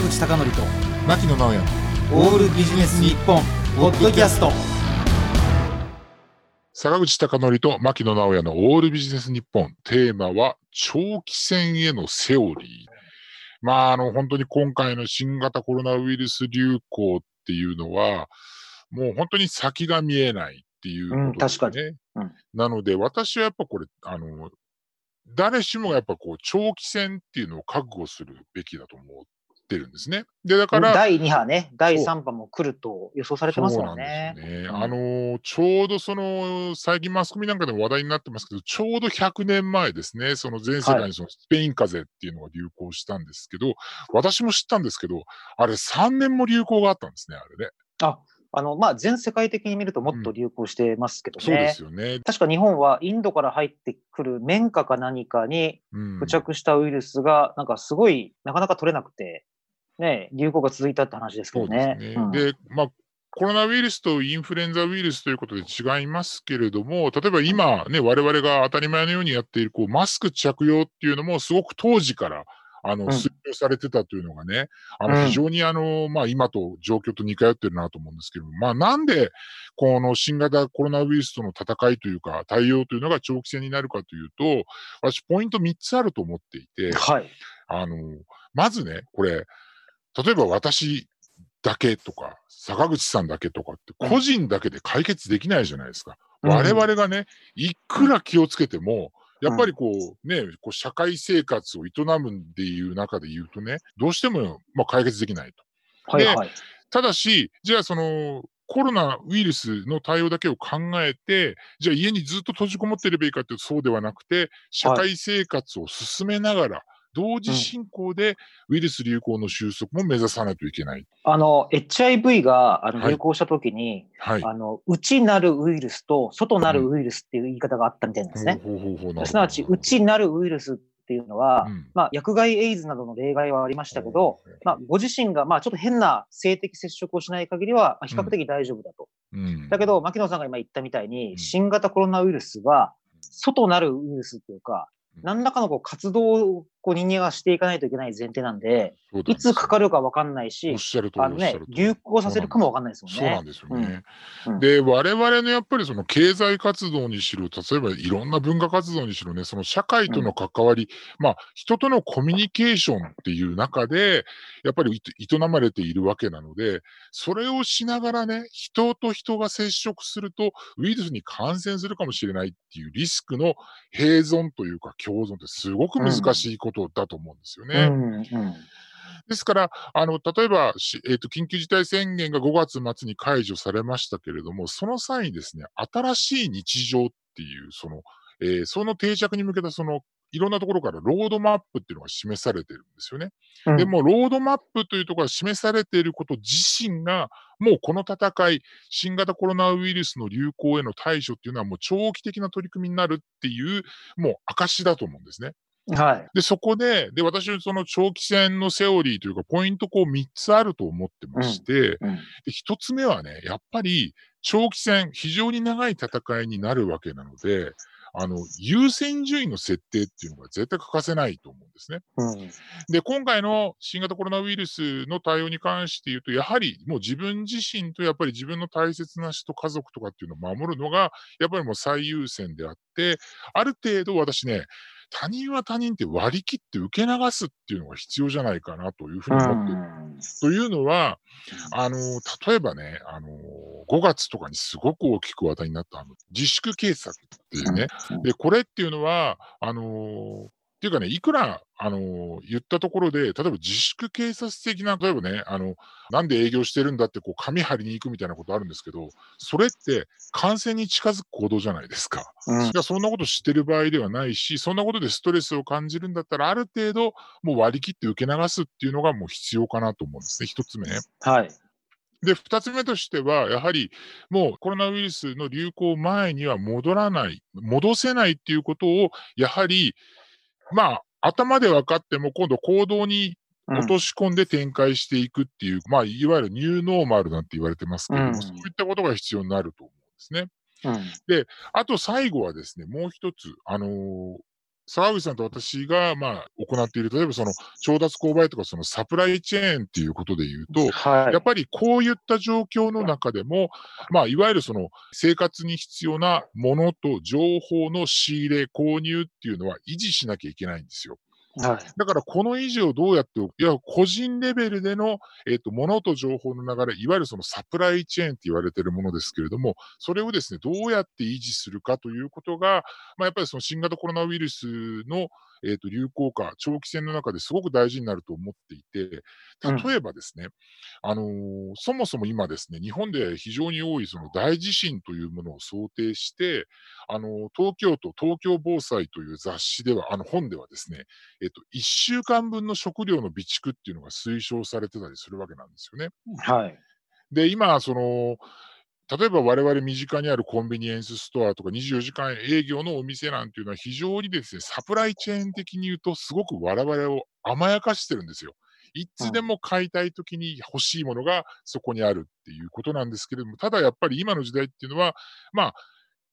坂口孝則と牧野直哉オールビジネス日本ポッドキャスト。坂口孝則と牧野直哉のオールビジネス日本。テーマは長期戦へのセオリー。まああの本当に今回の新型コロナウイルス流行っていうのはもう本当に先が見えないっていうことですね、うん確かに。うん。なので私はやっぱこれあの誰しもがやっぱこう長期戦っていうのを覚悟するべきだと思ってるんですね。でだから第2波ね、第3波も来ると予想されてますもんね。そうね。うんあのーちょうどその、最近マスコミなんかでも話題になってますけど、ちょうど100年前ですね、その全世界にそのスペイン風邪っていうのが流行したんですけど、私も知ったんですけど、あれ3年も流行があったんですね、あれね。あの、まあ、全世界的に見るともっと流行してますけどね。そうですよね。確か日本はインドから入ってくる綿花か何かにうん付着したウイルスが、なんかすごい、なかなか取れなくて、ね、流行が続いたって話ですけどね。ですね。うんで、まあ、コロナウイルスとインフルエンザウイルスということで違いますけれども、例えば今ね、我々が当たり前のようにやっているこうマスク着用っていうのもすごく当時からあの、うん推奨されてたというのがね、あうんの非常にあの、まあ今と状況と似通ってるなと思うんですけども、まあなんでこの新型コロナウイルスとの戦いというか対応というのが長期戦になるかというと、私ポイント3つあると思っていて、はい。あの、まずね、これ、例えば私だけとか、坂口さんだけとかって、個人だけで解決できないじゃないですか。うん我々がね、いくら気をつけても、やっぱりこうね、こう社会生活を営むっていう中で言うとね、どうしても、まあ、解決できないと。はいはい。ただし、じゃあその、コロナウイルスの対応だけを考えて、じゃあ家にずっと閉じこもっていればいいかというとそうではなくて、社会生活を進めながら、同時進行でウイルス流行の収束も目指さないといけない。あの、HIV があのはい。流行した時に、はい。あの、内なるウイルスと外なるウイルスっていう言い方があったみたいなんですね。すなわち、内なるウイルスっていうのは、うん。まあ、薬害エイズなどの例外はありましたけど、まあ、ご自身が、まあ、ちょっと変な性的接触をしない限りは、まあ比較的大丈夫だと。うん。だけど、牧野さんが今言ったみたいに、うん。新型コロナウイルスは、外なるウイルスっていうか、うん。何らかのこう活動をこう人間がしていかないといけない前提なんで、ですいつかかるか分かんないしね流行させるかも分かんないですもんね。そうなんですよね。うん。うんで、我々のやっぱりその経済活動にしろ、例えばいろんな文化活動にしろね、その社会との関わり、まあ人とのコミュニケーションっていう中で、やっぱりい営まれているわけなので、それをしながらね、人と人が接触するとウイルスに感染するかもしれないっていうリスクの併存というか共存ってすごく難しいことだと思うんですよね。うんうんですから、あの例えば、しえーと、緊急事態宣言が5月末に解除されましたけれども、その際にですね、新しい日常っていう、その、えーその定着に向けた、その、いろんなところからロードマップっていうのが示されてるんですよね。うんでも、ロードマップというところが示されていること自身が、もうこの戦い、新型コロナウイルスの流行への対処っていうのはもう長期的な取り組みになるっていう、もう証だと思うんですね。はい。で、そこで、で、私はその長期戦のセオリーというか、ポイントこう3つあると思ってまして、うんで1つ目はね、やっぱり長期戦、非常に長い戦いになるわけなので、あの、優先順位の設定っていうのが絶対欠かせないと思うんですね。うんで、今回の新型コロナウイルスの対応に関して言うと、やはりもう自分自身とやっぱり自分の大切な人、家族とかっていうのを守るのが、やっぱりもう最優先であって、ある程度私ね、他人は他人って割り切って受け流すっていうのが必要じゃないかなというふうに思ってる。というのは、あの、例えばね、あの、5月とかにすごく大きく話題になったあの自粛警察っていうね、で、これっていうのは、あのーっていうかね、いくら、あのー言ったところで、例えば自粛警察的な、例えばね、あの、なんで営業してるんだって、こう、紙貼りに行くみたいなことあるんですけど、それって感染に近づく行動じゃないですか。うんいや、そんなこと知ってる場合ではないし、そんなことでストレスを感じるんだったら、ある程度、もう割り切って受け流すっていうのがもう必要かなと思うんですね、一つ目ね。はい。で、二つ目としては、やはりもうコロナウイルスの流行前には戻らない、戻せないっていうことを、やはり、まあ、頭で分かっても、今度行動に落とし込んで展開していくっていう、まあ、いわゆるニューノーマルなんて言われてますけれども、うん。そういったことが必要になると思うんですね。うん。あと最後はですね、もう一つ、あのー沢口さんと私が、まあ、行っている、例えばその調達購買とかそのサプライチェーンっていうことで言うと、はいやっぱりこういった状況の中でも、まあ、いわゆるその生活に必要なものと情報の仕入れ、購入っていうのは維持しなきゃいけないんですよ。はい。だからこの維持をどうやっていや、個人レベルでの、えっ、と、物と情報の流れ、いわゆるそのサプライチェーンって言われているものですけれども、それをですね、どうやって維持するかということが、まあ、やっぱりその新型コロナウイルスの、えっ、と、流行下、長期戦の中ですごく大事になると思っていて、例えばですね、あのーそもそも今ですね、日本で非常に多いその大地震というものを想定して、あのー東京都東京防災という雑誌では、あの本ではですね、えっと、1週間分の食料の備蓄っていうのが推奨されてたりするわけなんですよね。はい。で、今、その、例えば我々身近にあるコンビニエンスストアとか24時間営業のお店なんていうのは非常にですね、サプライチェーン的に言うとすごく我々を甘やかしてるんですよ。いつでも買いたい時に欲しいものがそこにあるっていうことなんですけれども、ただやっぱり今の時代っていうのは、まあ、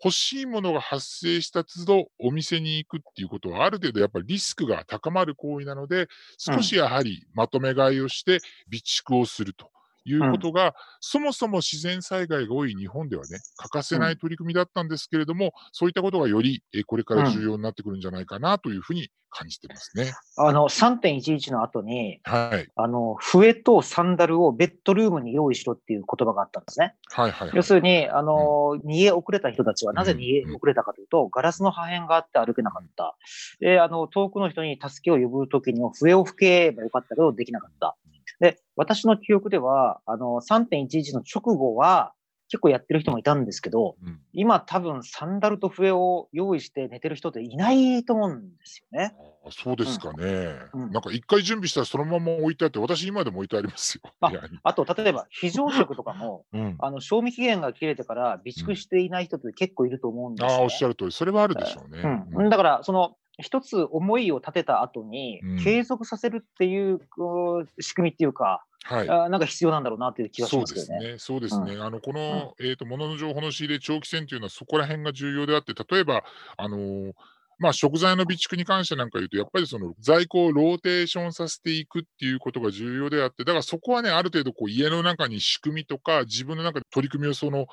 欲しいものが発生した都度お店に行くっていうことはある程度やっぱりリスクが高まる行為なので、少しやはりまとめ買いをして備蓄をするということが、そもそも自然災害が多い日本ではね、欠かせない取り組みだったんですけれども、そういったことがよりえこれから重要になってくるんじゃないかなというふうに感じてますね。あの、3.11の後に、はい。あの、笛とサンダルをベッドルームに用意しろっていう言葉があったんですね。はいはい、はい要。するに、あの、逃げ遅れた人たちはなぜうん逃げ遅れたかというと、ガラスの破片があって歩けなかった。で、あの、遠くの人に助けを呼ぶときにも笛を吹けばよかったけど、できなかった。で、私の記憶では、あの、3.11の直後は、結構やってる人もいたんですけど、うん。今多分サンダルと笛を用意して寝てる人っていないと思うんですよね。あそうですかね。うん。なんか一回準備したらそのまま置いてあって、私今でも置いてありますよ。ああと、例えば非常食とかも、うん、あの、賞味期限が切れてから備蓄していない人って結構いると思うんですよ、ねああ、おっしゃる通り、それはあるでしょうね。うん、だから、その、一つ思いを立てた後にうん、継続させるっていう、こう仕組みっていうか、はい。あなんか必要なんだろうなっていう気がしそうますね。ですね。そうですね。あの、この、えっ、と、物の情報の仕入れ長期戦というのはそこら辺が重要であって、例えば、あのーまあ、食材の備蓄に関してなんか言うと、やっぱりその在庫をローテーションさせていくっていうことが重要であって、だからそこはね、ある程度こう家の中に仕組みとか、自分の中で取り組みをその、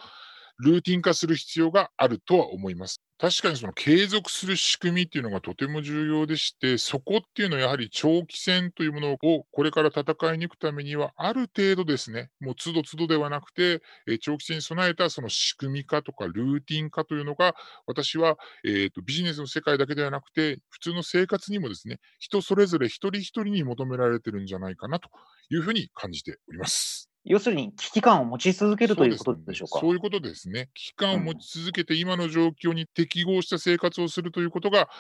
ルーティン化する必要があるとは思います。確かにその継続する仕組みっていうのがとても重要でして、そこっていうのはやはり長期戦というものをこれから戦い抜くためには、ある程度ですね、もう都度都度ではなくて、長期戦に備えたその仕組み化とかルーティン化というのが、私は、えとビジネスの世界だけではなくて、普通の生活にもですね、人それぞれ一人一人に求められてるんじゃないかなというふうに感じております。要するに危機感を持ち続けるということでしょうか。そういうことですね。危機感を持ち続けて、今の状況に適合した生活をするということが、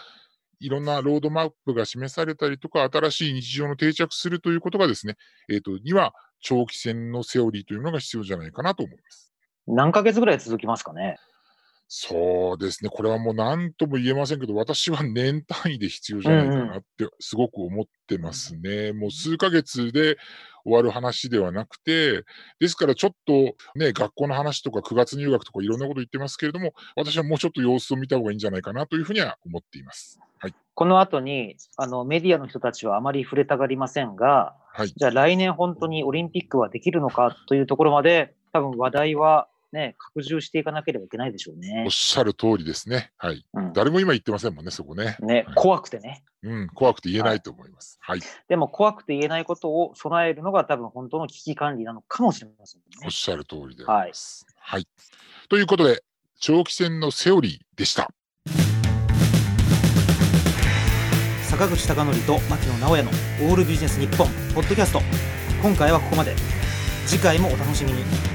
いろんなロードマップが示されたりとか、新しい日常の定着するということがですね、えっ、と、には長期戦のセオリーというのが必要じゃないかなと思います。何ヶ月ぐらい続きますかね。そうですね。これはもう何とも言えませんけど、私は年単位で必要じゃないかなってすごく思ってますね。もう数ヶ月で終わる話ではなくて、ですからちょっとね、学校の話とか9月入学とかいろんなこと言ってますけれども、私はもうちょっと様子を見た方がいいんじゃないかなというふうには思っています。はい。この後に、あの、メディアの人たちはあまり触れたがりませんが、はい。じゃあ来年本当にオリンピックはできるのかというところまで、多分話題はね、拡充していかなければいけないでしょうおねっ。しゃる通りですね。はい。うん、誰も今言ってませんもんね、そこね。ね、怖くてね。うん、怖くて言えないと思います。はい。でも怖くて言えないことを備えるのが多分本当の危機管理なのかもしれませんね。おっしゃる通りであります。はい。ということで、長期戦のセオリーでした。坂口孝則と牧野直哉のオールビジネス日本ポッドキャスト今回はここまで次回もお楽しみに